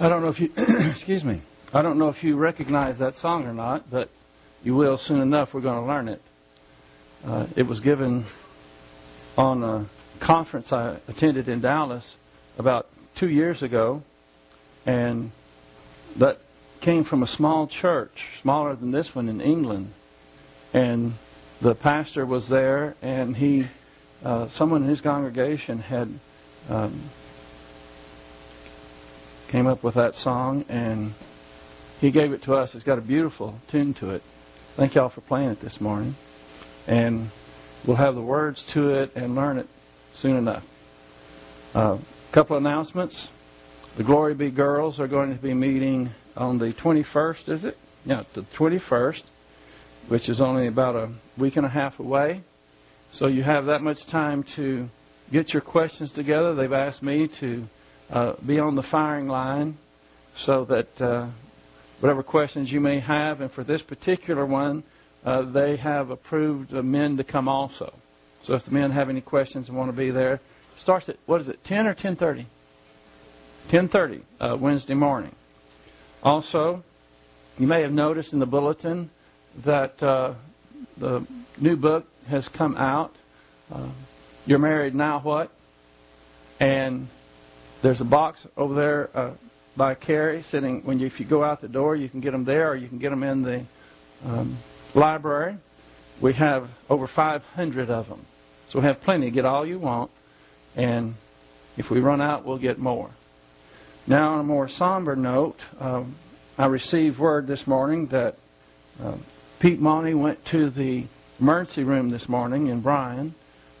I don't know if you, excuse me, I don't know if you recognize that song or not, but you will soon enough. We're going to learn it. Uh, it was given on a conference I attended in Dallas about two years ago, and that came from a small church, smaller than this one in England, and the pastor was there, and he, uh, someone in his congregation had um, came up with that song, and he gave it to us. It's got a beautiful tune to it. Thank y'all for playing it this morning, and we'll have the words to it and learn it soon enough. A uh, couple announcements. The Glory Be Girls are going to be meeting on the 21st, is it? Yeah, the 21st, which is only about a week and a half away. So you have that much time to get your questions together. They've asked me to uh, be on the firing line so that uh, whatever questions you may have, and for this particular one, uh, they have approved the men to come also. So if the men have any questions and want to be there, starts at what is it, 10 or 10:30? 10:30 uh, Wednesday morning. Also, you may have noticed in the bulletin that uh, the new book has come out. Uh, You're married now, what? And there's a box over there uh, by Carrie sitting. When you, if you go out the door, you can get them there, or you can get them in the um, library. We have over 500 of them, so we have plenty. Get all you want, and if we run out, we'll get more. Now, on a more somber note, um, I received word this morning that uh, Pete Monty went to the emergency room this morning in Bryan.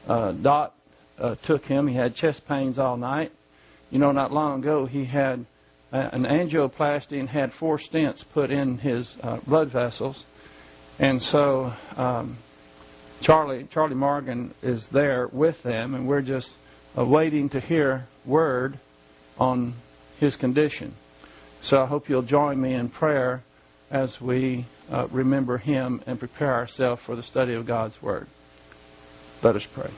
Uh, Dot uh, took him. He had chest pains all night. You know, not long ago he had an angioplasty and had four stents put in his uh, blood vessels, and so um, Charlie Charlie Morgan is there with them, and we're just uh, waiting to hear word on his condition. So I hope you'll join me in prayer as we uh, remember him and prepare ourselves for the study of God's Word. Let us pray.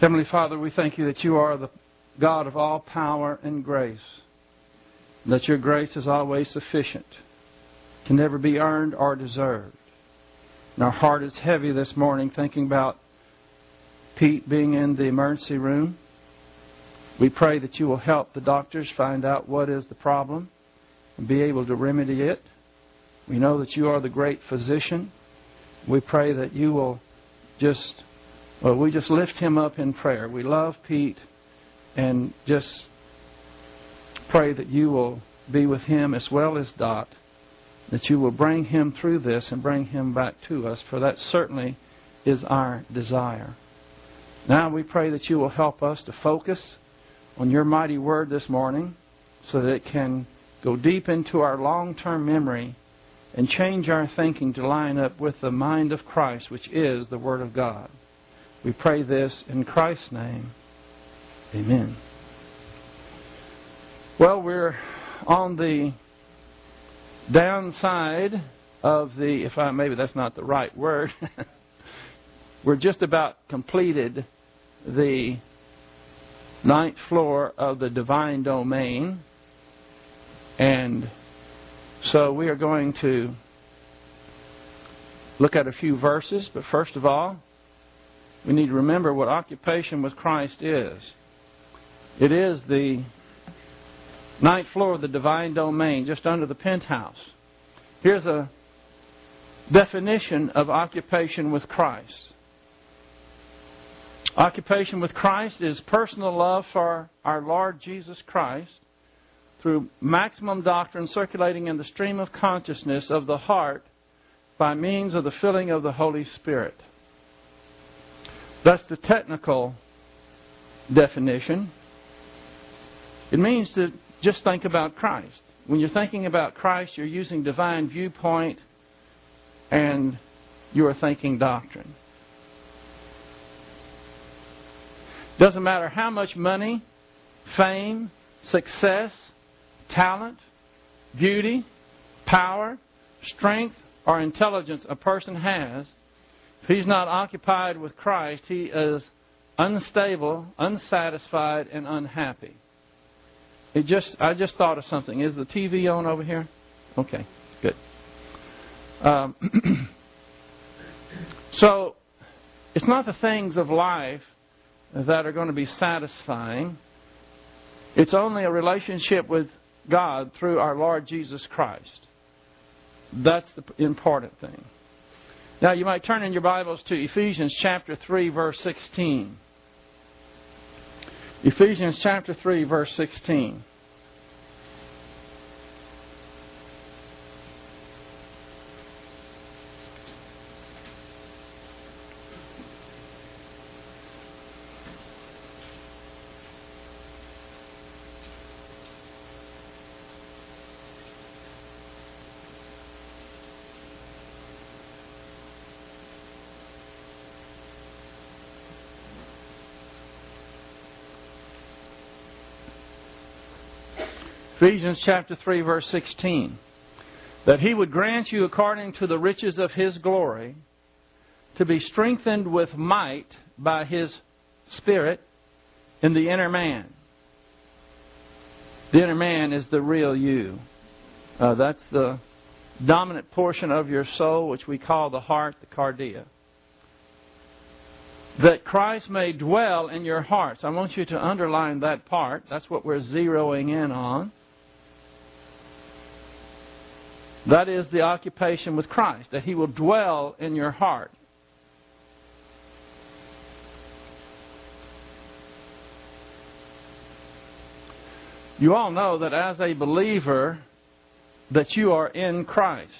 Heavenly Father, we thank you that you are the God of all power and grace, and that your grace is always sufficient, can never be earned or deserved. And our heart is heavy this morning thinking about Pete being in the emergency room. We pray that you will help the doctors find out what is the problem and be able to remedy it. We know that you are the great physician. We pray that you will just well, we just lift him up in prayer. We love Pete and just pray that you will be with him as well as Dot, that you will bring him through this and bring him back to us, for that certainly is our desire. Now we pray that you will help us to focus on your mighty word this morning so that it can go deep into our long term memory and change our thinking to line up with the mind of Christ, which is the Word of God. We pray this in Christ's name. Amen. Well, we're on the downside of the, if I, maybe that's not the right word, we're just about completed the ninth floor of the divine domain. And so we are going to look at a few verses, but first of all, we need to remember what occupation with Christ is. It is the ninth floor of the divine domain, just under the penthouse. Here's a definition of occupation with Christ. Occupation with Christ is personal love for our Lord Jesus Christ through maximum doctrine circulating in the stream of consciousness of the heart by means of the filling of the Holy Spirit. That's the technical definition. It means to just think about Christ. When you're thinking about Christ, you're using divine viewpoint and you are thinking doctrine. Doesn't matter how much money, fame, success, talent, beauty, power, strength, or intelligence a person has, if he's not occupied with Christ, he is unstable, unsatisfied, and unhappy. It just I just thought of something. Is the TV on over here? Okay, good. Um, so it's not the things of life that are going to be satisfying. It's only a relationship with God through our Lord Jesus Christ. That's the important thing. Now, you might turn in your Bibles to Ephesians chapter 3, verse 16. Ephesians chapter 3, verse 16. Ephesians chapter 3 verse 16 that he would grant you according to the riches of his glory to be strengthened with might by his spirit in the inner man. The inner man is the real you. Uh, that's the dominant portion of your soul, which we call the heart, the cardia. That Christ may dwell in your hearts. I want you to underline that part. That's what we're zeroing in on. That is the occupation with Christ, that He will dwell in your heart. You all know that as a believer that you are in Christ.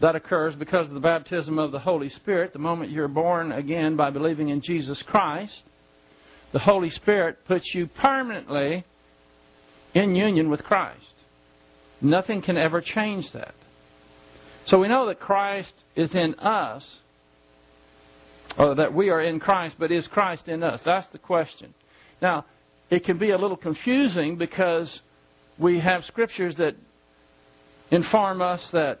That occurs because of the baptism of the Holy Spirit. The moment you're born again by believing in Jesus Christ, the Holy Spirit puts you permanently in union with Christ. Nothing can ever change that. So we know that Christ is in us, or that we are in Christ, but is Christ in us? That's the question. Now, it can be a little confusing because we have scriptures that inform us that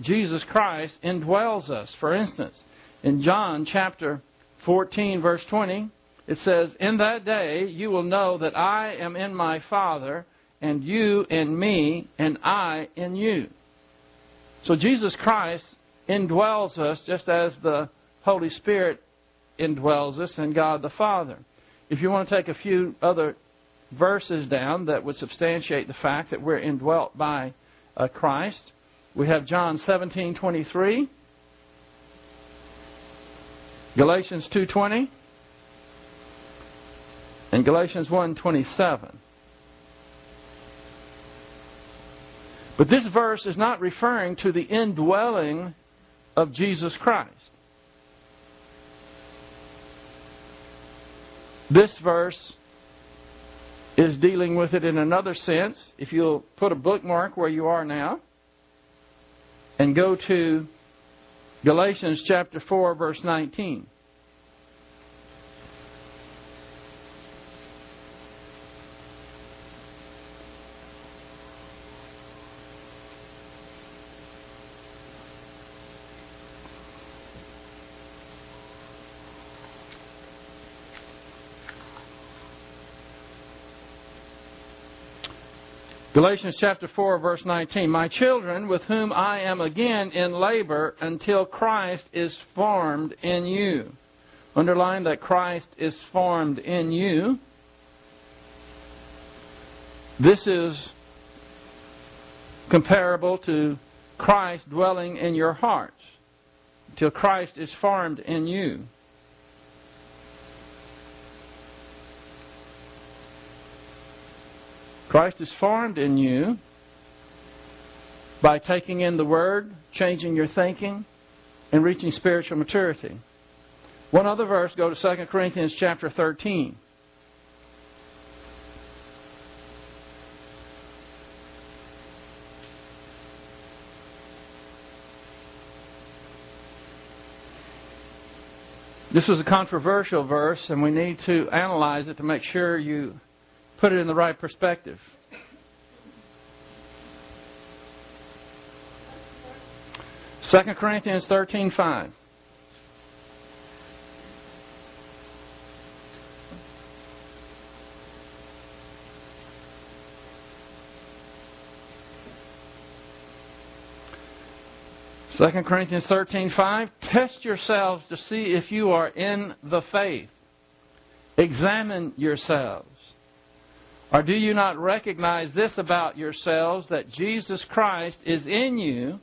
Jesus Christ indwells us. For instance, in John chapter 14, verse 20, it says, In that day you will know that I am in my Father, and you in me, and I in you. So Jesus Christ indwells us just as the Holy Spirit indwells us and God the Father. If you want to take a few other verses down that would substantiate the fact that we're indwelt by uh, Christ, we have John 17:23, Galatians 2:20, and Galatians 1:27. But this verse is not referring to the indwelling of Jesus Christ. This verse is dealing with it in another sense. If you'll put a bookmark where you are now and go to Galatians chapter 4, verse 19. Galatians chapter 4, verse 19. My children, with whom I am again in labor until Christ is formed in you. Underline that Christ is formed in you. This is comparable to Christ dwelling in your hearts until Christ is formed in you. Christ is formed in you by taking in the Word, changing your thinking, and reaching spiritual maturity. One other verse, go to 2 Corinthians chapter 13. This was a controversial verse, and we need to analyze it to make sure you put it in the right perspective. 2 Corinthians 13:5. Second Corinthians 13:5 Test yourselves to see if you are in the faith. Examine yourselves. Or do you not recognize this about yourselves that Jesus Christ is in you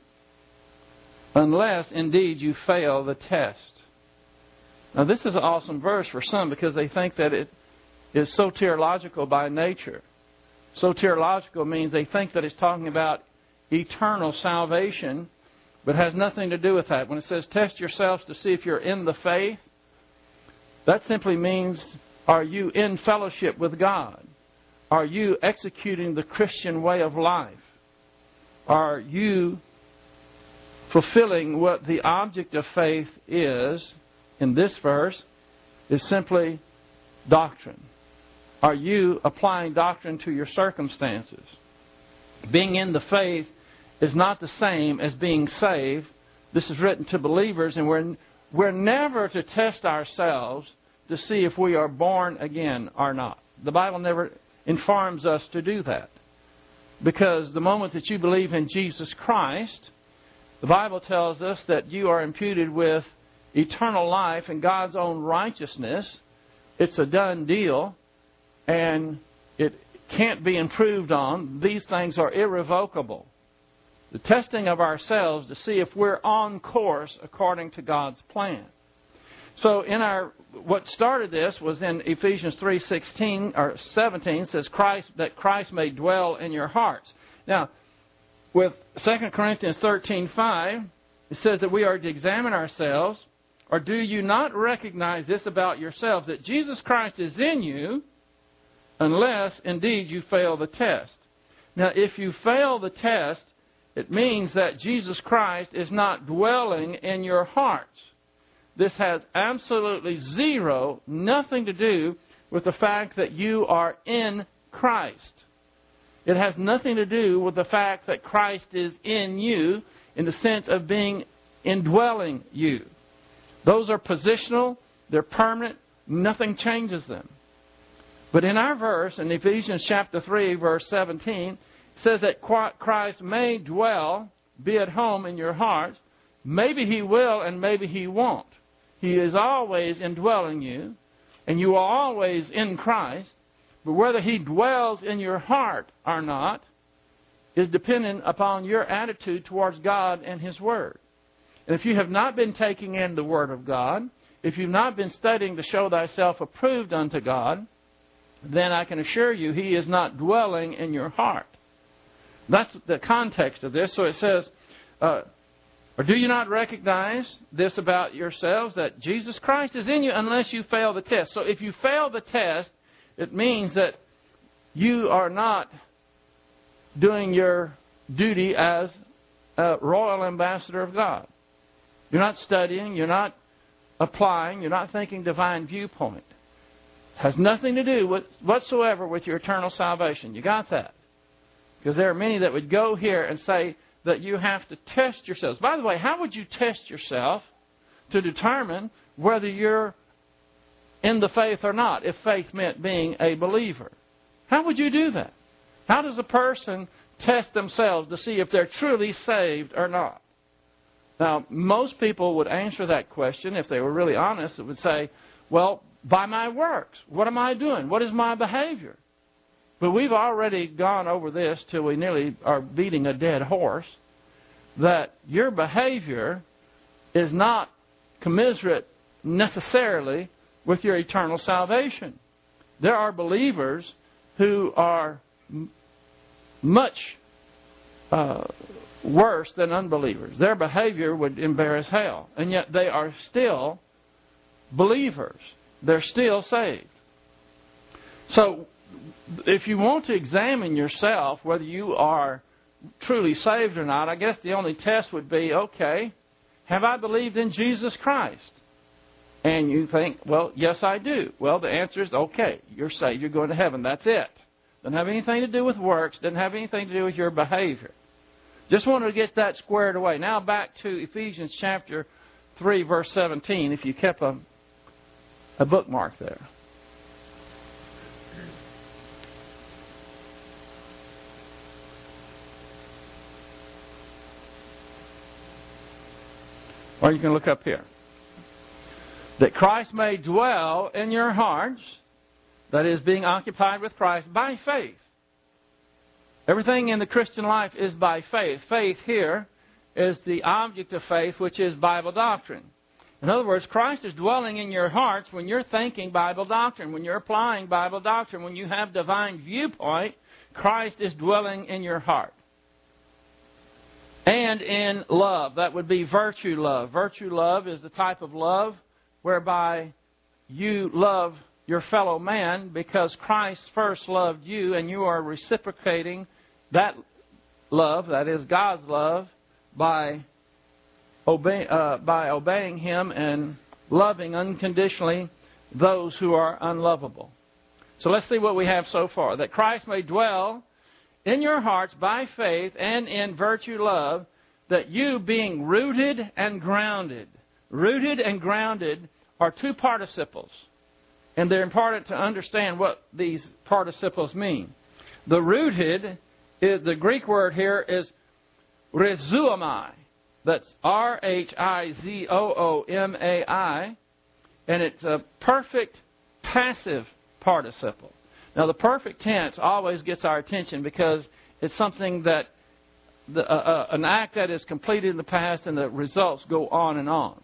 unless indeed you fail the test? Now this is an awesome verse for some because they think that it is soteriological by nature. Soteriological means they think that it's talking about eternal salvation but has nothing to do with that. When it says test yourselves to see if you're in the faith, that simply means are you in fellowship with God? Are you executing the Christian way of life? Are you fulfilling what the object of faith is in this verse is simply doctrine? Are you applying doctrine to your circumstances? Being in the faith is not the same as being saved. This is written to believers, and we're, we're never to test ourselves to see if we are born again or not. The Bible never informs us to do that. Because the moment that you believe in Jesus Christ, the Bible tells us that you are imputed with eternal life and God's own righteousness. It's a done deal, and it can't be improved on. These things are irrevocable the testing of ourselves to see if we're on course according to God's plan. So in our what started this was in Ephesians 3:16 or 17 says Christ that Christ may dwell in your hearts. Now, with 2 Corinthians 13:5 it says that we are to examine ourselves or do you not recognize this about yourselves that Jesus Christ is in you unless indeed you fail the test. Now, if you fail the test, it means that Jesus Christ is not dwelling in your hearts. This has absolutely zero, nothing to do with the fact that you are in Christ. It has nothing to do with the fact that Christ is in you in the sense of being indwelling you. Those are positional, they're permanent, nothing changes them. But in our verse, in Ephesians chapter 3, verse 17, it says that Christ may dwell, be at home in your hearts. Maybe He will and maybe He won't. He is always indwelling you, and you are always in Christ. But whether He dwells in your heart or not is dependent upon your attitude towards God and His Word. And if you have not been taking in the Word of God, if you've not been studying to show thyself approved unto God, then I can assure you He is not dwelling in your heart. That's the context of this. So it says, uh, or do you not recognize this about yourselves that Jesus Christ is in you unless you fail the test? So if you fail the test, it means that you are not doing your duty as a royal ambassador of God. You're not studying, you're not applying, you're not thinking divine viewpoint. It has nothing to do with whatsoever with your eternal salvation. You got that? Because there are many that would go here and say that you have to test yourselves. By the way, how would you test yourself to determine whether you're in the faith or not, if faith meant being a believer? How would you do that? How does a person test themselves to see if they're truly saved or not? Now, most people would answer that question if they were really honest. It would say, well, by my works. What am I doing? What is my behavior? But we've already gone over this till we nearly are beating a dead horse that your behavior is not commiserate necessarily with your eternal salvation. There are believers who are much uh, worse than unbelievers. Their behavior would embarrass hell, and yet they are still believers. They're still saved. So if you want to examine yourself whether you are truly saved or not, I guess the only test would be okay, have I believed in Jesus Christ? And you think, well, yes, I do. Well, the answer is okay, you're saved, you're going to heaven. That's it. Doesn't have anything to do with works, doesn't have anything to do with your behavior. Just wanted to get that squared away. Now back to Ephesians chapter 3, verse 17, if you kept a, a bookmark there. Or you can look up here. That Christ may dwell in your hearts, that is, being occupied with Christ by faith. Everything in the Christian life is by faith. Faith here is the object of faith, which is Bible doctrine. In other words, Christ is dwelling in your hearts when you're thinking Bible doctrine, when you're applying Bible doctrine, when you have divine viewpoint, Christ is dwelling in your heart. And in love, that would be virtue love. Virtue love is the type of love whereby you love your fellow man because Christ first loved you and you are reciprocating that love, that is God's love, by, obey, uh, by obeying Him and loving unconditionally those who are unlovable. So let's see what we have so far. That Christ may dwell in your hearts by faith and in virtue love, that you being rooted and grounded. Rooted and grounded are two participles. And they're important to understand what these participles mean. The rooted, is, the Greek word here is rhizoomai. That's R H I Z O O M A I. And it's a perfect passive participle. Now, the perfect tense always gets our attention because it's something that, the, uh, uh, an act that is completed in the past and the results go on and on.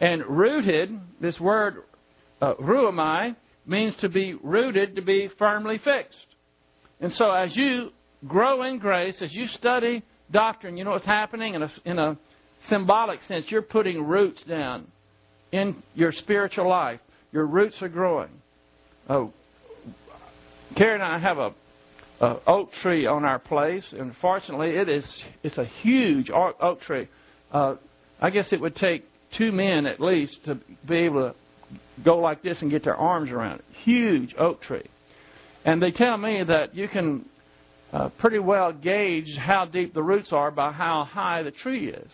And rooted, this word uh, ruamai, means to be rooted, to be firmly fixed. And so as you grow in grace, as you study doctrine, you know what's happening in a, in a symbolic sense. You're putting roots down in your spiritual life. Your roots are growing. Oh, Carrie and I have a, a oak tree on our place, and fortunately, it is it's a huge oak tree. Uh, I guess it would take two men at least to be able to go like this and get their arms around it. Huge oak tree. And they tell me that you can uh, pretty well gauge how deep the roots are by how high the tree is.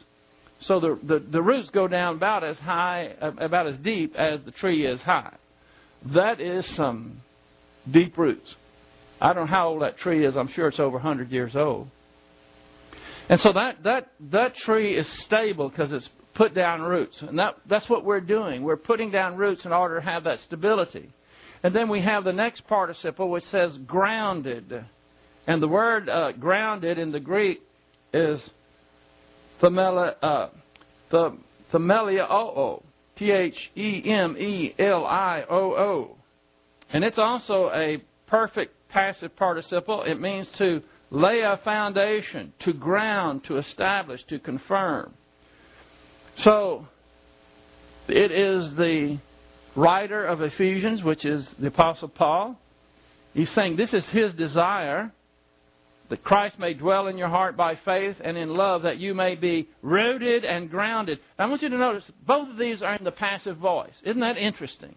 So the, the, the roots go down about as high, about as deep as the tree is high. That is some deep roots. I don't know how old that tree is. I'm sure it's over 100 years old. And so that, that, that tree is stable because it's put down roots. And that, that's what we're doing. We're putting down roots in order to have that stability. And then we have the next participle which says grounded. And the word uh, grounded in the Greek is themelia, uh, o T H E M E L I O O. And it's also a perfect passive participle. It means to lay a foundation, to ground, to establish, to confirm. So, it is the writer of Ephesians, which is the Apostle Paul. He's saying this is his desire that Christ may dwell in your heart by faith and in love, that you may be rooted and grounded. I want you to notice both of these are in the passive voice. Isn't that interesting?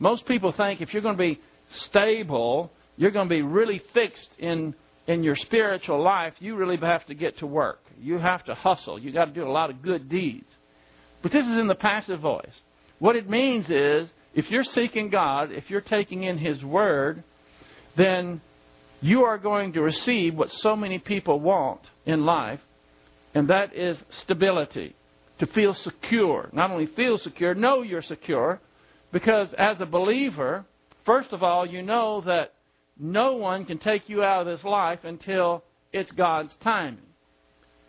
Most people think if you're going to be stable, you're going to be really fixed in in your spiritual life, you really have to get to work. You have to hustle. You got to do a lot of good deeds. But this is in the passive voice. What it means is if you're seeking God, if you're taking in His Word, then you are going to receive what so many people want in life, and that is stability. To feel secure. Not only feel secure, know you're secure, because as a believer, first of all, you know that no one can take you out of this life until it's God's timing.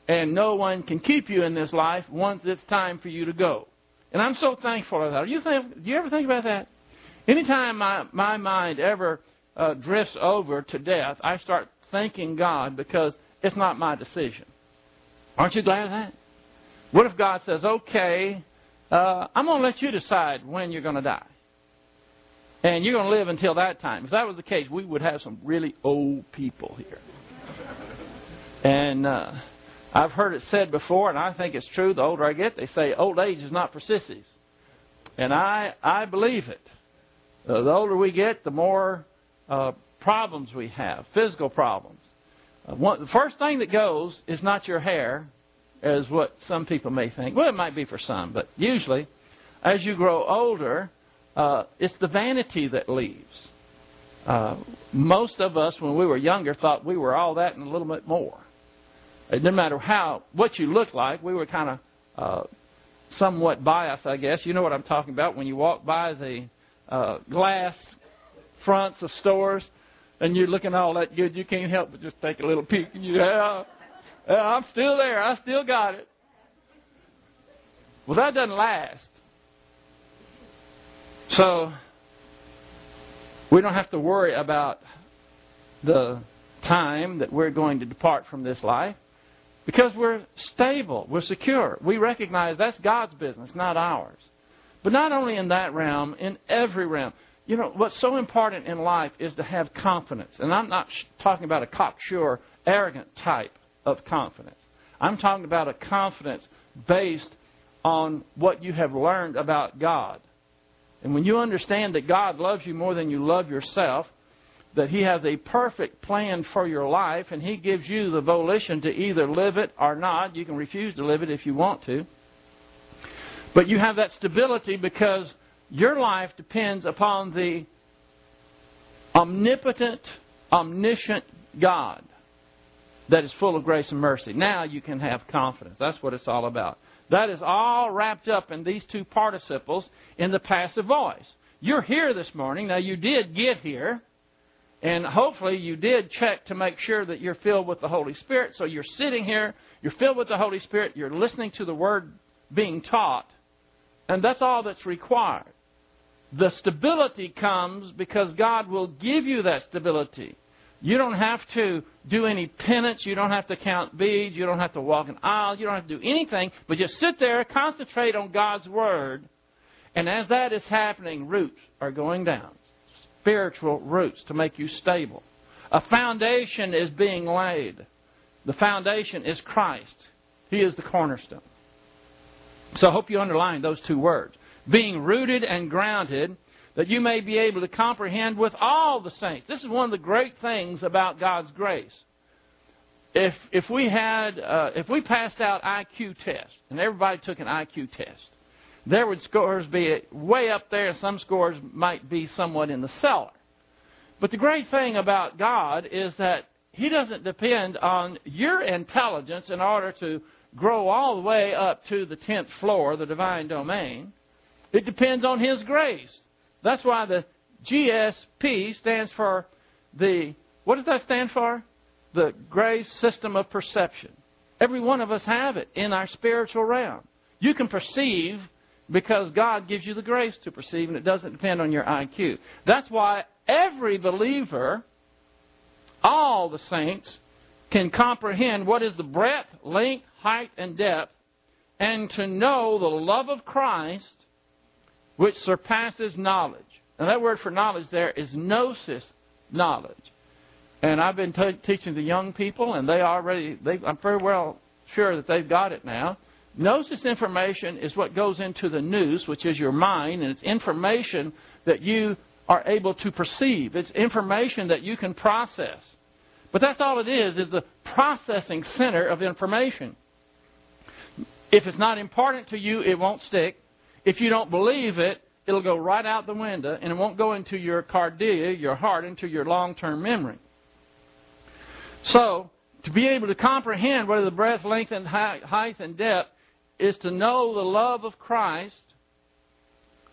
And no one can keep you in this life once it's time for you to go. And I'm so thankful for that. You, think, do you ever think about that? Anytime my, my mind ever uh, drifts over to death, I start thanking God because it's not my decision. Aren't you glad of that? What if God says, okay, uh, I'm going to let you decide when you're going to die? And you're going to live until that time. If that was the case, we would have some really old people here. And uh, I've heard it said before, and I think it's true. The older I get, they say old age is not for sissies, and I I believe it. Uh, the older we get, the more uh, problems we have, physical problems. Uh, one, the first thing that goes is not your hair, as what some people may think. Well, it might be for some, but usually, as you grow older, uh, it's the vanity that leaves. Uh, most of us, when we were younger, thought we were all that and a little bit more. It didn't matter how what you looked like. We were kind of uh, somewhat biased, I guess. You know what I'm talking about when you walk by the uh, glass fronts of stores and you're looking all that good, you can't help but just take a little peek and you, yeah, Uh, I'm still there. I still got it. Well, that doesn't last. So we don't have to worry about the time that we're going to depart from this life because we're stable, we're secure. We recognize that's God's business, not ours. But not only in that realm, in every realm. You know, what's so important in life is to have confidence. And I'm not talking about a cocksure, arrogant type of confidence. I'm talking about a confidence based on what you have learned about God. And when you understand that God loves you more than you love yourself, that He has a perfect plan for your life, and He gives you the volition to either live it or not. You can refuse to live it if you want to. But you have that stability because your life depends upon the omnipotent, omniscient God that is full of grace and mercy. Now you can have confidence. That's what it's all about. That is all wrapped up in these two participles in the passive voice. You're here this morning. Now, you did get here, and hopefully you did check to make sure that you're filled with the Holy Spirit. So you're sitting here, you're filled with the Holy Spirit, you're listening to the Word being taught, and that's all that's required. The stability comes because God will give you that stability. You don't have to do any penance. You don't have to count beads. You don't have to walk an aisle. You don't have to do anything, but just sit there, concentrate on God's Word. And as that is happening, roots are going down. Spiritual roots to make you stable. A foundation is being laid. The foundation is Christ. He is the cornerstone. So I hope you underline those two words. Being rooted and grounded that you may be able to comprehend with all the saints. This is one of the great things about God's grace. If if we had uh, if we passed out IQ tests and everybody took an IQ test, there would scores be way up there, and some scores might be somewhat in the cellar. But the great thing about God is that He doesn't depend on your intelligence in order to grow all the way up to the tenth floor, the divine domain. It depends on His grace. That's why the GSP stands for the, what does that stand for? The grace system of perception. Every one of us have it in our spiritual realm. You can perceive because God gives you the grace to perceive, and it doesn't depend on your IQ. That's why every believer, all the saints, can comprehend what is the breadth, length, height, and depth, and to know the love of Christ which surpasses knowledge. And that word for knowledge there is gnosis knowledge. And I've been t- teaching the young people, and they already, they, I'm very well sure that they've got it now. Gnosis information is what goes into the nous, which is your mind, and it's information that you are able to perceive. It's information that you can process. But that's all it is, is the processing center of information. If it's not important to you, it won't stick. If you don't believe it, it'll go right out the window and it won't go into your cardia, your heart, into your long term memory. So, to be able to comprehend what the breadth, length, and height and depth is to know the love of Christ,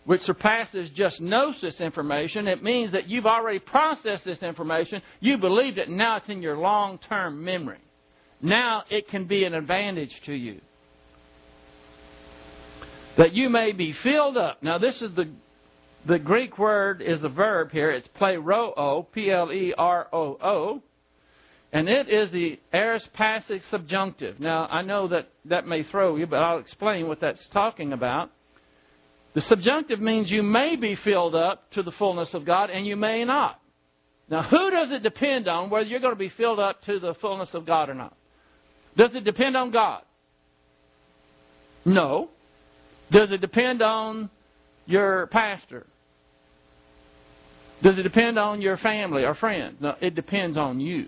which surpasses just gnosis information. It means that you've already processed this information, you believed it, and now it's in your long term memory. Now it can be an advantage to you that you may be filled up. Now, this is the the Greek word is a verb here. It's pleroo, P L E R O O, and it is the aorist passive subjunctive. Now, I know that that may throw you, but I'll explain what that's talking about. The subjunctive means you may be filled up to the fullness of God, and you may not. Now, who does it depend on whether you're going to be filled up to the fullness of God or not? Does it depend on God? No. Does it depend on your pastor? Does it depend on your family or friends? No, it depends on you.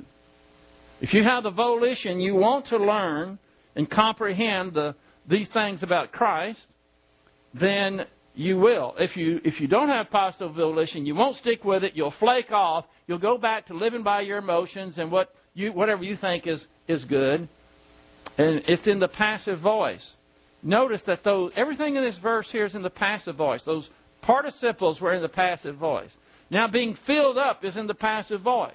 If you have the volition, you want to learn and comprehend the, these things about Christ, then you will. If you if you don't have positive volition, you won't stick with it. You'll flake off. You'll go back to living by your emotions and what you whatever you think is is good. And it's in the passive voice. Notice that those everything in this verse here is in the passive voice. Those participles were in the passive voice. Now being filled up is in the passive voice.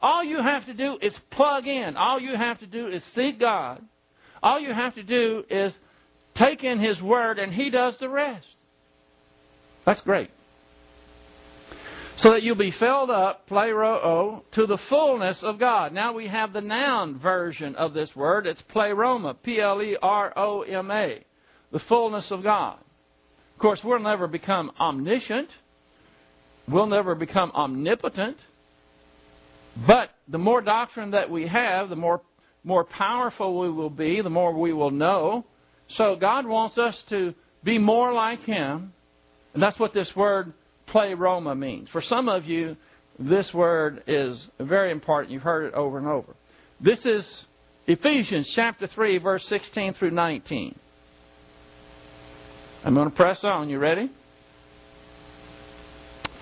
All you have to do is plug in. All you have to do is seek God. All you have to do is take in His Word, and He does the rest. That's great. So that you'll be filled up, pleroo, to the fullness of God. Now we have the noun version of this word. It's pleroma, P L E R O M A, the fullness of God. Of course, we'll never become omniscient. We'll never become omnipotent. But the more doctrine that we have, the more, more powerful we will be, the more we will know. So God wants us to be more like Him and that's what this word pleroma means. For some of you, this word is very important. You've heard it over and over. This is Ephesians chapter 3, verse 16 through 19. I'm going to press on. You ready?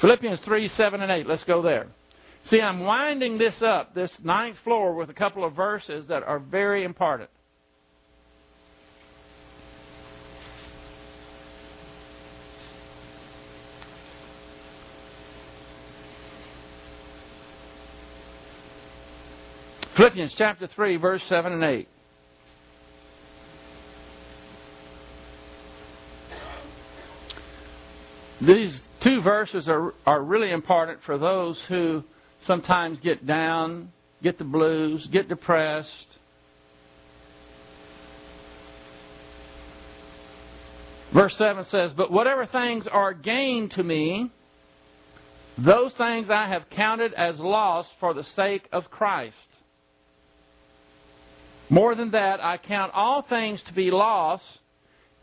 Philippians 3, 7, and 8. Let's go there. See, I'm winding this up, this ninth floor, with a couple of verses that are very important. Philippians chapter 3, verse 7 and 8. These two verses are, are really important for those who sometimes get down, get the blues, get depressed. Verse 7 says, But whatever things are gained to me, those things I have counted as loss for the sake of Christ. More than that, I count all things to be lost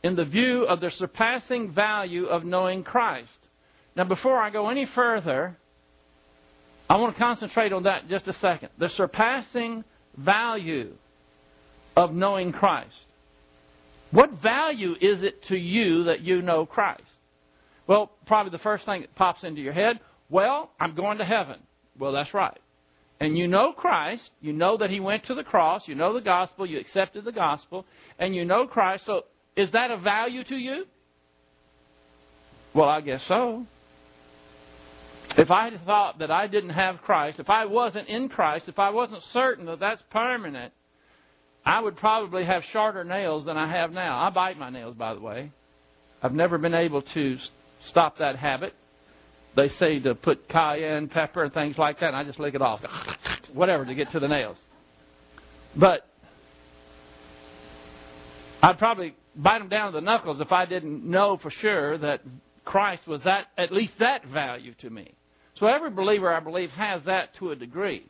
in the view of the surpassing value of knowing Christ. Now, before I go any further, I want to concentrate on that just a second. The surpassing value of knowing Christ. What value is it to you that you know Christ? Well, probably the first thing that pops into your head, well, I'm going to heaven. Well, that's right and you know Christ, you know that He went to the cross, you know the gospel, you accepted the gospel, and you know Christ, so is that a value to you? Well, I guess so. If I thought that I didn't have Christ, if I wasn't in Christ, if I wasn't certain that that's permanent, I would probably have shorter nails than I have now. I bite my nails, by the way. I've never been able to stop that habit they say to put cayenne pepper and things like that, and I just lick it off, whatever, to get to the nails. But I'd probably bite them down to the knuckles if I didn't know for sure that Christ was that at least that value to me. So every believer, I believe, has that to a degree.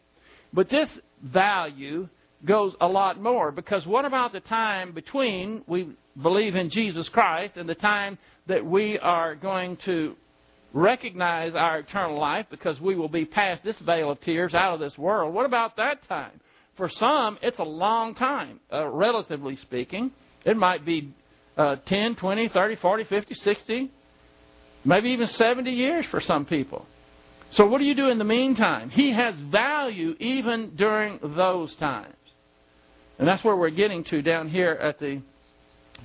But this value goes a lot more because what about the time between we believe in Jesus Christ and the time that we are going to recognize our eternal life because we will be past this veil of tears out of this world. What about that time? For some, it's a long time, uh, relatively speaking. It might be uh, 10, 20, 30, 40, 50, 60, maybe even 70 years for some people. So, what do you do in the meantime? He has value even during those times. And that's where we're getting to down here at the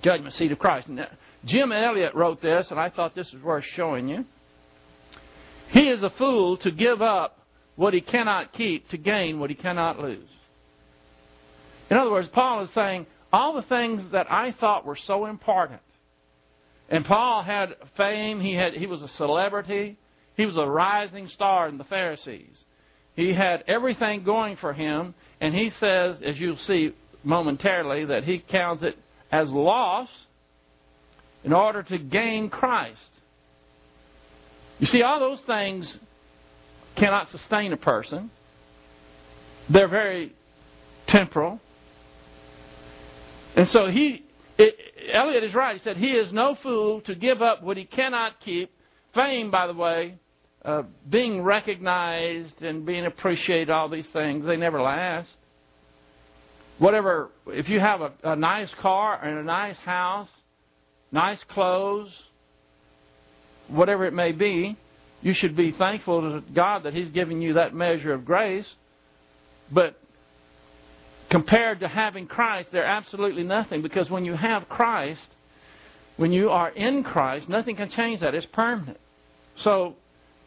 judgment seat of Christ. Now, Jim Elliot wrote this, and I thought this was worth showing you. He is a fool to give up what he cannot keep to gain what he cannot lose. In other words, Paul is saying, all the things that I thought were so important. And Paul had fame, he had he was a celebrity, he was a rising star in the Pharisees. He had everything going for him, and he says, as you'll see momentarily, that he counts it as loss in order to gain Christ. You see, all those things cannot sustain a person. They're very temporal. And so he, it, Elliot is right. He said, He is no fool to give up what he cannot keep. Fame, by the way, uh, being recognized and being appreciated, all these things, they never last. whatever, if you have a, a nice car and a nice house, nice clothes, whatever it may be, you should be thankful to God that He's giving you that measure of grace. But compared to having Christ, they're absolutely nothing because when you have Christ, when you are in Christ, nothing can change that. It's permanent. So,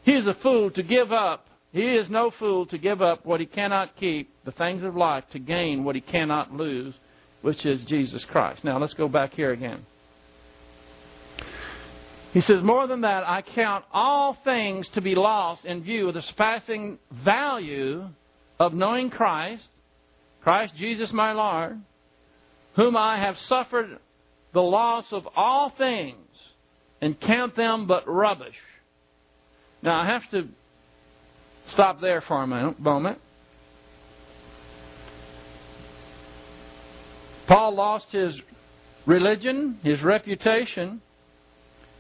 he is a fool to give up. He is no fool to give up what he cannot keep, the things of life, to gain what he cannot lose, which is Jesus Christ. Now, let's go back here again. He says, More than that, I count all things to be lost in view of the surpassing value of knowing Christ, Christ Jesus my Lord, whom I have suffered the loss of all things and count them but rubbish. Now, I have to stop there for a moment. Paul lost his religion, his reputation,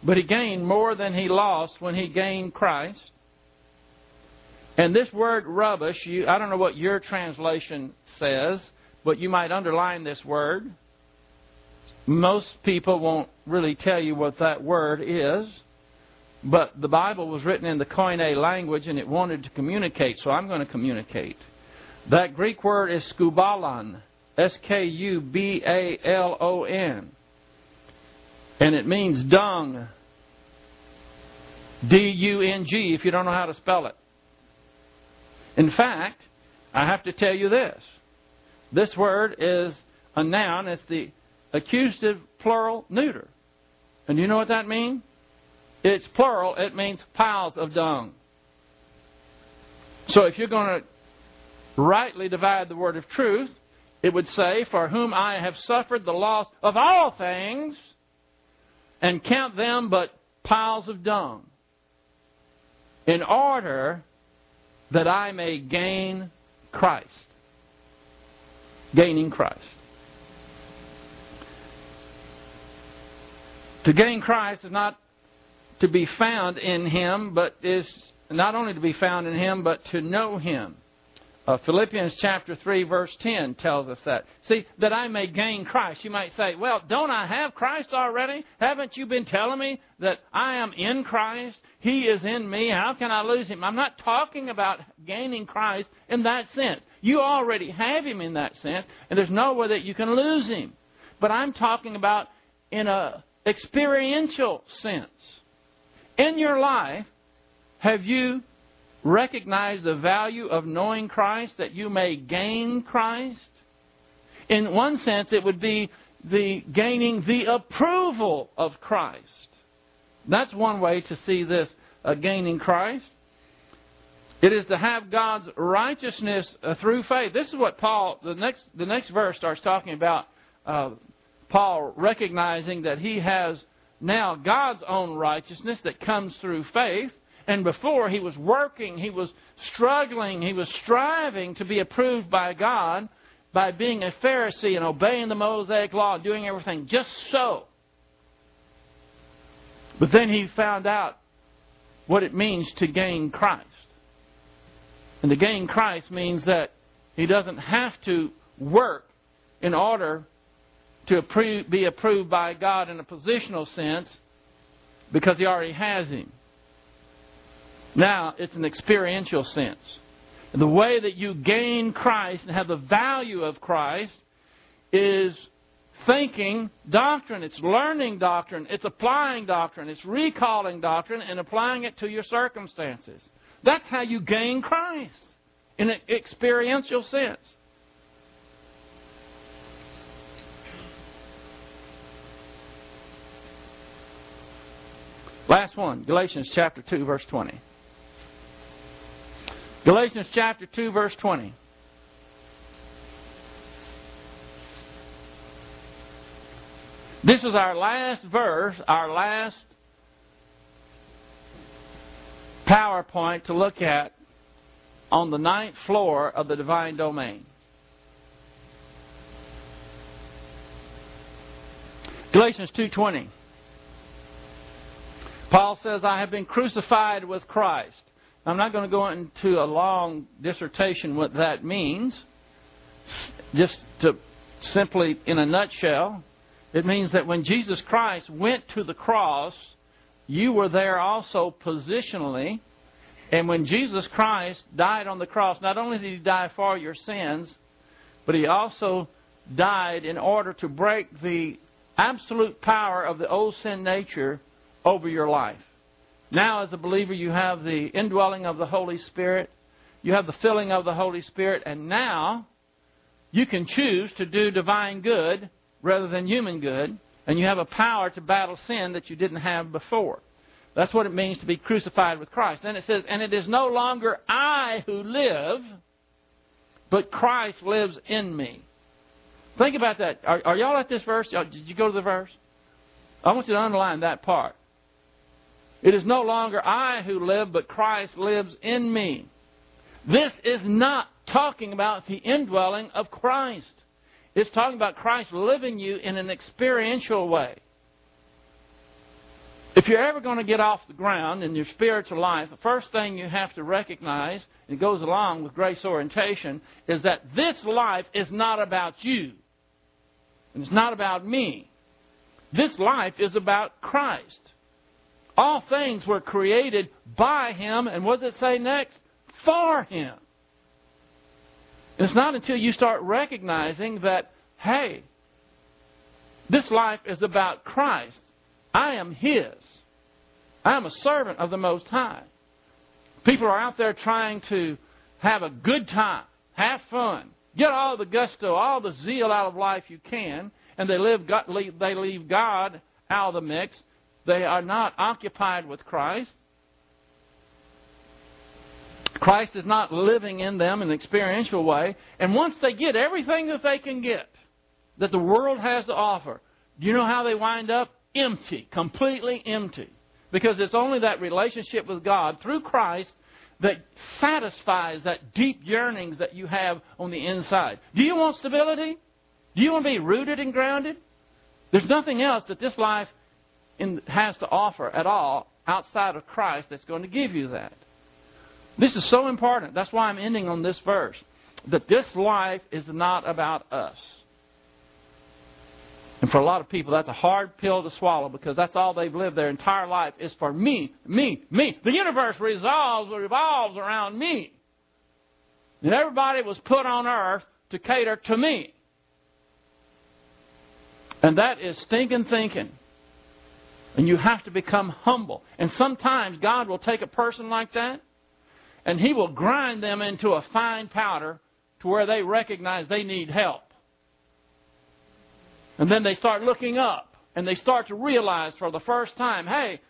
but he gained more than he lost when he gained Christ. And this word rubbish, you, I don't know what your translation says, but you might underline this word. Most people won't really tell you what that word is, but the Bible was written in the Koine language and it wanted to communicate, so I'm going to communicate. That Greek word is skubalon, S K U B A L O N. And it means dung. D U N G, if you don't know how to spell it. In fact, I have to tell you this. This word is a noun, it's the accusative plural neuter. And you know what that means? It's plural, it means piles of dung. So if you're going to rightly divide the word of truth, it would say, For whom I have suffered the loss of all things, and count them but piles of dung, in order that I may gain Christ. Gaining Christ. To gain Christ is not to be found in Him, but is not only to be found in Him, but to know Him. Uh, Philippians chapter 3, verse 10 tells us that. See, that I may gain Christ. You might say, well, don't I have Christ already? Haven't you been telling me that I am in Christ? He is in me. How can I lose Him? I'm not talking about gaining Christ in that sense. You already have Him in that sense, and there's no way that you can lose Him. But I'm talking about in a experiential sense. In your life, have you recognize the value of knowing Christ that you may gain Christ? In one sense, it would be the gaining the approval of Christ. That's one way to see this uh, gaining Christ. It is to have God's righteousness uh, through faith. This is what Paul, the next, the next verse starts talking about uh, Paul recognizing that he has now God's own righteousness that comes through faith. And before he was working, he was struggling, he was striving to be approved by God by being a Pharisee and obeying the Mosaic law, and doing everything just so. But then he found out what it means to gain Christ. And to gain Christ means that he doesn't have to work in order to be approved by God in a positional sense because he already has him. Now, it's an experiential sense. The way that you gain Christ and have the value of Christ is thinking doctrine. It's learning doctrine. It's applying doctrine. It's recalling doctrine and applying it to your circumstances. That's how you gain Christ in an experiential sense. Last one, Galatians chapter 2, verse 20. Galatians chapter 2, verse 20. This is our last verse, our last PowerPoint to look at on the ninth floor of the divine domain. Galatians 2:20. Paul says, "I have been crucified with Christ. I'm not going to go into a long dissertation what that means. Just to simply, in a nutshell, it means that when Jesus Christ went to the cross, you were there also positionally. And when Jesus Christ died on the cross, not only did he die for your sins, but he also died in order to break the absolute power of the old sin nature over your life. Now, as a believer, you have the indwelling of the Holy Spirit, you have the filling of the Holy Spirit, and now you can choose to do divine good rather than human good, and you have a power to battle sin that you didn't have before. That's what it means to be crucified with Christ. Then it says, And it is no longer I who live, but Christ lives in me. Think about that. Are, are y'all at this verse? Did you go to the verse? I want you to underline that part. It is no longer I who live, but Christ lives in me. This is not talking about the indwelling of Christ. It's talking about Christ living you in an experiential way. If you're ever going to get off the ground in your spiritual life, the first thing you have to recognize, and it goes along with grace orientation, is that this life is not about you. And it's not about me. This life is about Christ. All things were created by Him, and what does it say next? For Him. It's not until you start recognizing that, hey, this life is about Christ. I am His. I am a servant of the Most High. People are out there trying to have a good time, have fun, Get all the gusto, all the zeal out of life you can, and they live. They leave God out of the mix. They are not occupied with Christ. Christ is not living in them in an experiential way. And once they get everything that they can get, that the world has to offer, do you know how they wind up? Empty, completely empty. Because it's only that relationship with God through Christ that satisfies that deep yearnings that you have on the inside. Do you want stability? Do you want to be rooted and grounded? There's nothing else that this life in, has to offer at all outside of Christ that's going to give you that. This is so important. That's why I'm ending on this verse. That this life is not about us. And for a lot of people, that's a hard pill to swallow because that's all they've lived their entire life is for me, me, me. The universe resolves revolves around me. And everybody was put on earth to cater to me. And that is stinking thinking. And you have to become humble. And sometimes God will take a person like that and He will grind them into a fine powder to where they recognize they need help. And then they start looking up and they start to realize for the first time, hey,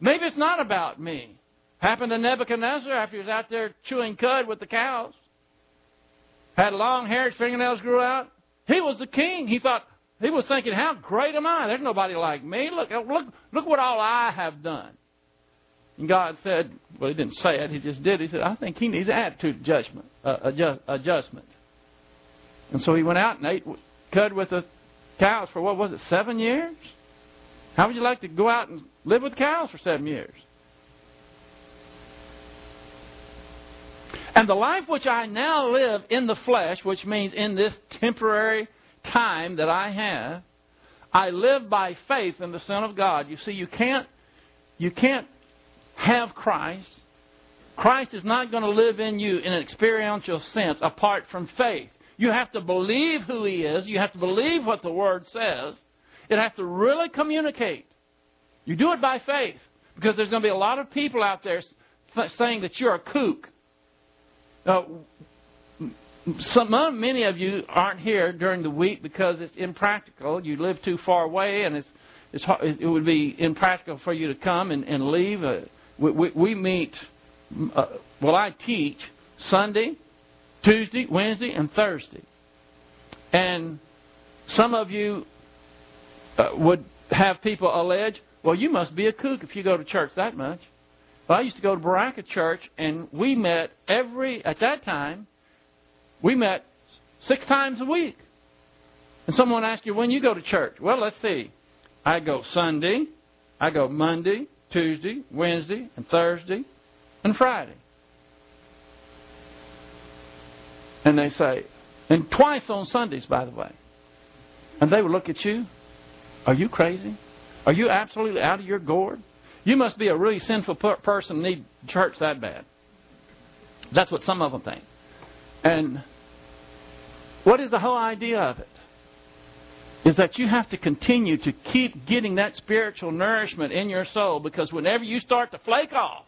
maybe it's not about me. Happened to Nebuchadnezzar after he was out there chewing cud with the cows. Had long hair, his fingernails grew out. He was the king. He thought, he was thinking, how great am I? There's nobody like me. Look, look, look what all I have done. And God said, well, he didn't say it, he just did. He said, I think he needs attitude adjustment, uh, adjust, adjustment. And so he went out and ate cud with the cows for what was it, seven years? How would you like to go out and live with cows for seven years? And the life which I now live in the flesh, which means in this temporary time that I have, I live by faith in the Son of God. You see, you can't, you can't have Christ. Christ is not going to live in you in an experiential sense apart from faith. You have to believe who He is. You have to believe what the Word says. It has to really communicate. You do it by faith because there's going to be a lot of people out there saying that you're a kook. Some, many of you aren't here during the week because it's impractical. You live too far away, and it's, it's it would be impractical for you to come and, and leave. Uh, we, we, we, meet. Uh, well, I teach Sunday, Tuesday, Wednesday, and Thursday. And some of you uh, would have people allege, well, you must be a kook if you go to church that much. Well, I used to go to Berachah Church, and we met every, at that time, we met six times a week. And someone asked you, when you go to church? Well, let's see. I go Sunday, I go Monday, Tuesday, Wednesday, and Thursday, and Friday. And they say, And twice on Sundays, by the way. And they would look at you. Are you crazy? Are you absolutely out of your gourd? You must be a really sinful per- person need church that bad. That's what some of them think. And what is the whole idea of it? Is that you have to continue to keep getting that spiritual nourishment in your soul because whenever you start to flake off,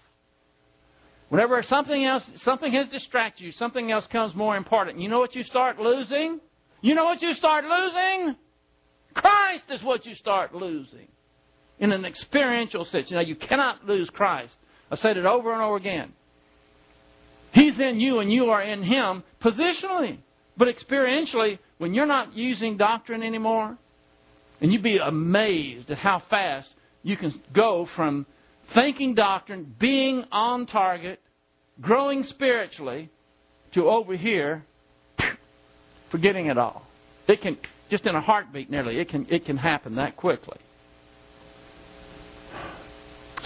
whenever something else, something has distracted you, something else comes more important, you know what you start losing? You know what you start losing? Christ is what you start losing in an experiential sense. You know, you cannot lose Christ. I've said it over and over again. He's in you and you are in Him positionally. But experientially, when you're not using doctrine anymore, and you'd be amazed at how fast you can go from thinking doctrine, being on target, growing spiritually, to over here, forgetting it all. It can, just in a heartbeat nearly, it can, it can happen that quickly.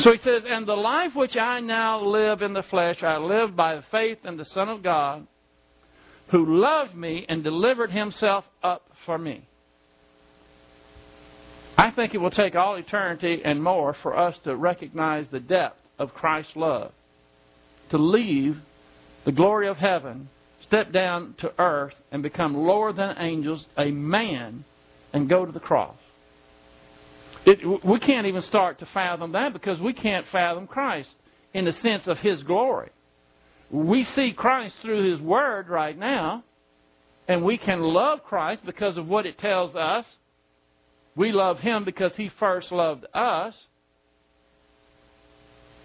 So he says, And the life which I now live in the flesh, I live by faith in the Son of God, who loved me and delivered himself up for me. I think it will take all eternity and more for us to recognize the depth of Christ's love. To leave the glory of heaven, step down to earth, and become lower than angels, a man, and go to the cross. It, we can't even start to fathom that because we can't fathom Christ in the sense of His glory. We see Christ through His Word right now, and we can love Christ because of what it tells us. We love Him because He first loved us.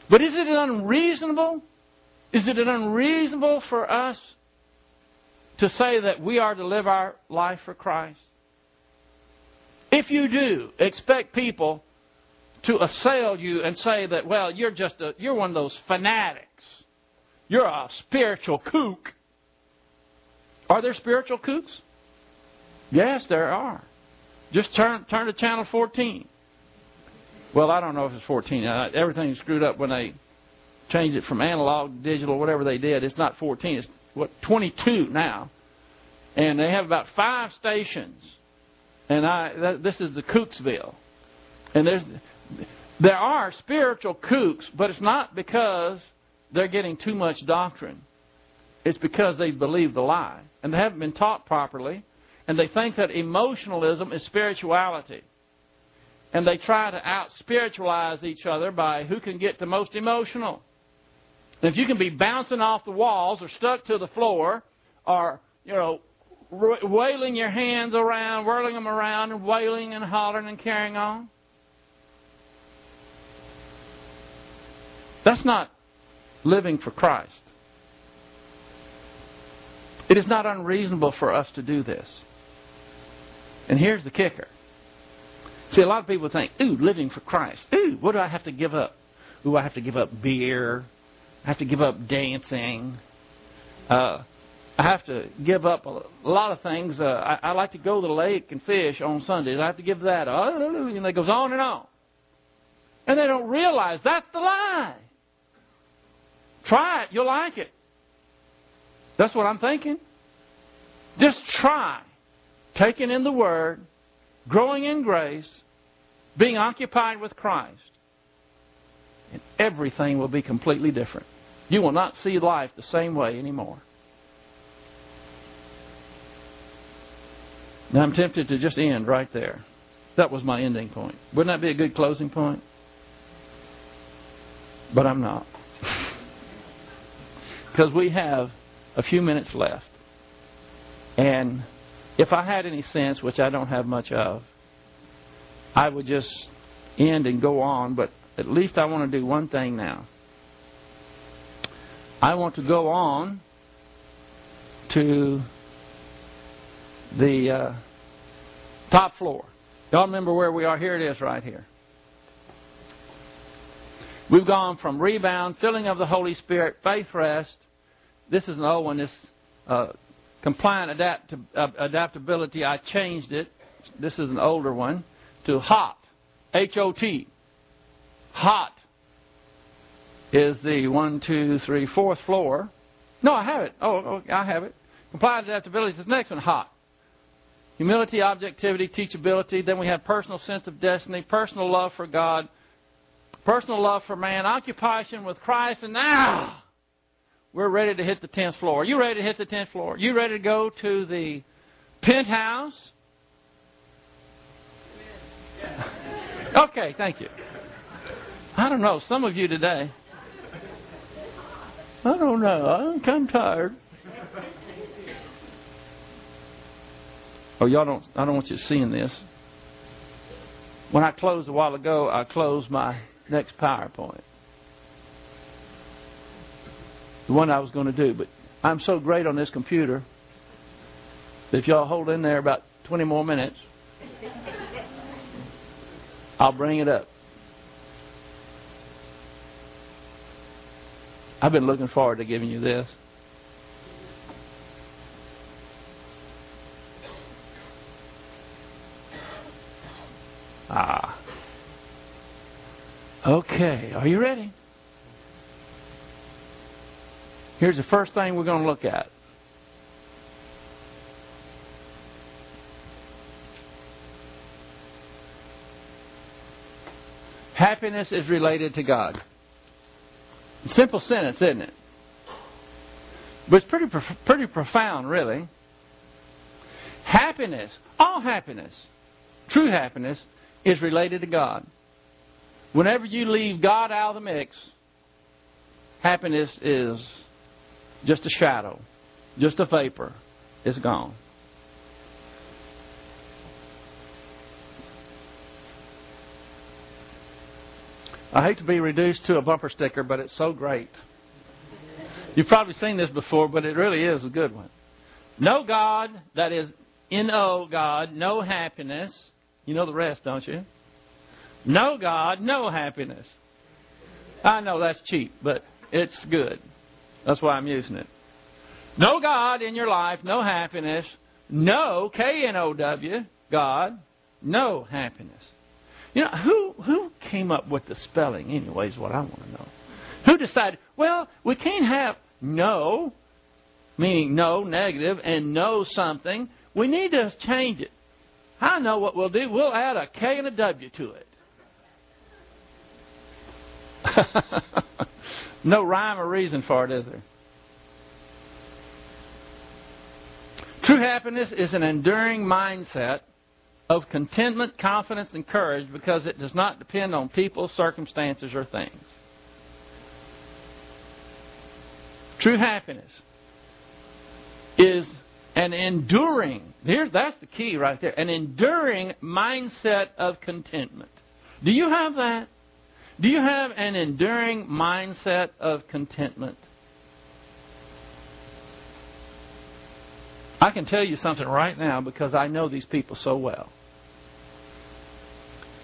But is it unreasonable? Is it unreasonable for us to say that we are to live our life for Christ? If you do, expect people to assail you and say that, well, you're just a, you're one of those fanatics. You're a spiritual kook. Are there spiritual kooks? Yes, there are. Just turn turn to channel 14. Well, I don't know if it's 14. Uh, everything's screwed up when they changed it from analog to digital, whatever they did. It's not 14. It's what 22 now, and they have about five stations and I this is the Kooksville, and there's there are spiritual kooks, but it's not because they're getting too much doctrine. It's because they believe the lie and they haven't been taught properly, and they think that emotionalism is spirituality. And they try to out spiritualize each other by who can get the most emotional. And if you can be bouncing off the walls or stuck to the floor or, you know, wailing your hands around, whirling them around, and wailing and hollering and carrying on? That's not living for Christ. It is not unreasonable for us to do this. And here's the kicker. See, a lot of people think, ooh, living for Christ. Ooh, what do I have to give up? Ooh, I have to give up beer. I have to give up dancing. Uh, I have to give up a lot of things. Uh, I, I like to go to the lake and fish on Sundays. I have to give that up. And it goes on and on. And they don't realize that's the lie. Try it. You'll like it. That's what I'm thinking. Just try taking in the Word, growing in grace, being occupied with Christ. And everything will be completely different. You will not see life the same way anymore. Now I'm tempted to just end right there. That was my ending point. Wouldn't that be a good closing point? But I'm not. Because we have a few minutes left. And if I had any sense, which I don't have much of, I would just end and go on, but at least I want to do one thing now. I want to go on to the uh, top floor. Y'all remember where we are? Here it is right here. We've gone from rebound, filling of the Holy Spirit, faith rest. This is an old one. This uh, compliant adapt- uh, adaptability. I changed it. This is an older one to hot. H O T. Hot is the one, two, three, fourth floor. No, I have it. Oh, oh I have it. Compliant adaptability. This next one, hot. Humility, objectivity, teachability. Then we have personal sense of destiny, personal love for God, personal love for man, occupation with Christ, and now we're ready to hit the 10th floor. Are you ready to hit the 10th floor? Are You ready to go to the penthouse? Okay, thank you. I don't know. Some of you today. I don't know. I'm kind of tired. Oh, y'all don't. I don't want you seeing this. When I closed a while ago, I closed my next PowerPoint, the one I was going to do. But I'm so great on this computer that if y'all hold in there about 20 more minutes, I'll bring it up. I've been looking forward to giving you this. Okay, are you ready? Here's the first thing we're going to look at. Happiness is related to God. Simple sentence, isn't it? But it's pretty, pretty profound, really. Happiness, all happiness, true happiness, is related to God. Whenever you leave God out of the mix, happiness is just a shadow, just a vapor. It's gone. I hate to be reduced to a bumper sticker, but it's so great. You've probably seen this before, but it really is a good one. No God, that is in N-O God, no happiness. You know the rest, don't you? No God, no happiness. I know that's cheap, but it's good. That's why I'm using it. No God in your life, no happiness. No, K-N-O-W, God, no happiness. You know, who, who came up with the spelling, anyway, is what I want to know. Who decided, well, we can't have no, meaning no, negative, and no something. We need to change it. I know what we'll do. We'll add a K and a W to it. no rhyme or reason for it, is there? True happiness is an enduring mindset of contentment, confidence, and courage because it does not depend on people, circumstances, or things. True happiness is an enduring, that's the key right there, an enduring mindset of contentment. Do you have that? Do you have an enduring mindset of contentment? I can tell you something right now because I know these people so well.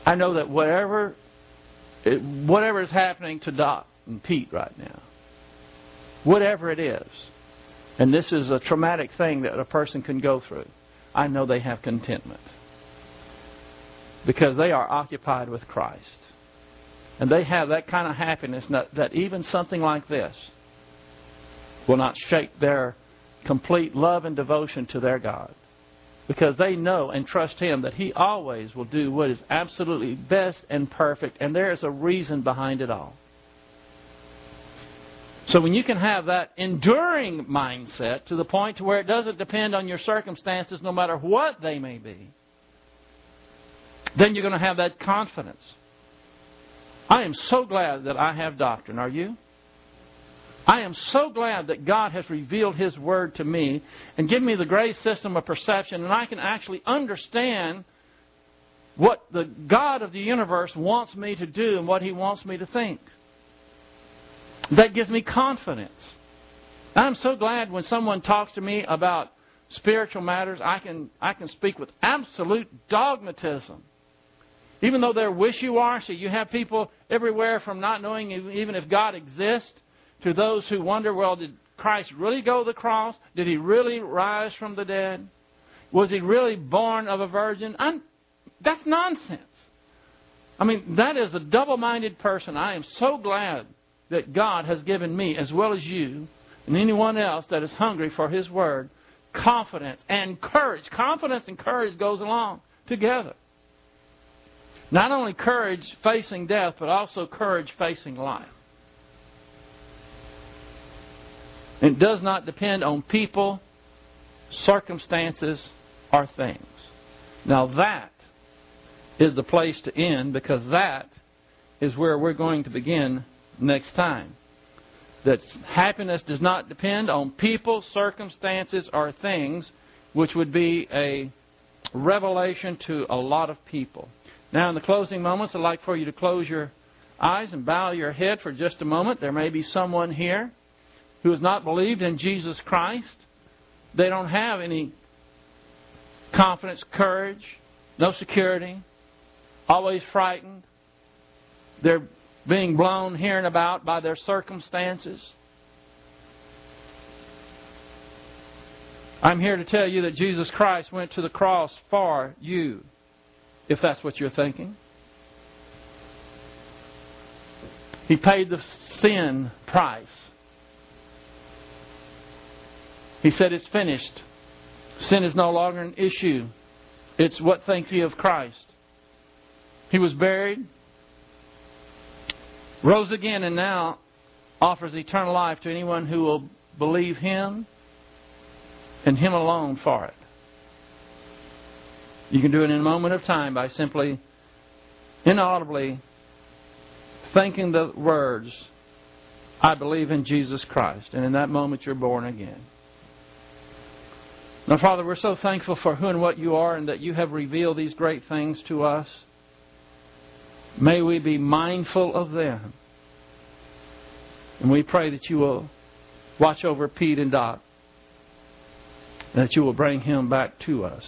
I know that whatever whatever is happening to Doc and Pete right now, whatever it is, and this is a traumatic thing that a person can go through, I know they have contentment. Because they are occupied with Christ. And they have that kind of happiness that, that even something like this will not shake their complete love and devotion to their God because they know and trust Him that He always will do what is absolutely best and perfect, and there is a reason behind it all. So when you can have that enduring mindset to the point to where it doesn't depend on your circumstances, no matter what they may be, then you're going to have that confidence. I am so glad that I have doctrine. Are you? I am so glad that God has revealed His Word to me and given me the great system of perception, and I can actually understand what the God of the universe wants me to do and what He wants me to think. That gives me confidence. I'm so glad when someone talks to me about spiritual matters, I can, I can speak with absolute dogmatism. Even though they're wishy washy, you have people everywhere from not knowing even if God exists to those who wonder, well, did Christ really go to the cross? Did he really rise from the dead? Was he really born of a virgin? I'm, that's nonsense. I mean, that is a double minded person. I am so glad that God has given me, as well as you and anyone else that is hungry for his word, confidence and courage. Confidence and courage goes along together. Not only courage facing death, but also courage facing life. It does not depend on people, circumstances, or things. Now that is the place to end because that is where we're going to begin next time. That happiness does not depend on people, circumstances, or things, which would be a revelation to a lot of people. Now, in the closing moments, I'd like for you to close your eyes and bow your head for just a moment. There may be someone here who has not believed in Jesus Christ. They don't have any confidence, courage, no security, always frightened. They're being blown here and about by their circumstances. I'm here to tell you that Jesus Christ went to the cross for you, if that's what you're thinking. He paid the sin price. He said, It's finished. Sin is no longer an issue. It's what think ye of Christ. He was buried, rose again, and now offers eternal life to anyone who will believe Him and Him alone for it. You can do it in a moment of time by simply, inaudibly, thinking the words, I believe in Jesus Christ. And in that moment, you're born again. Now, Father, we're so thankful for who and what you are and that you have revealed these great things to us. May we be mindful of them. And we pray that you will watch over Pete and Doc, and that you will bring him back to us.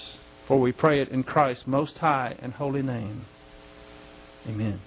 For we pray it in Christ's most high and holy name. Amen.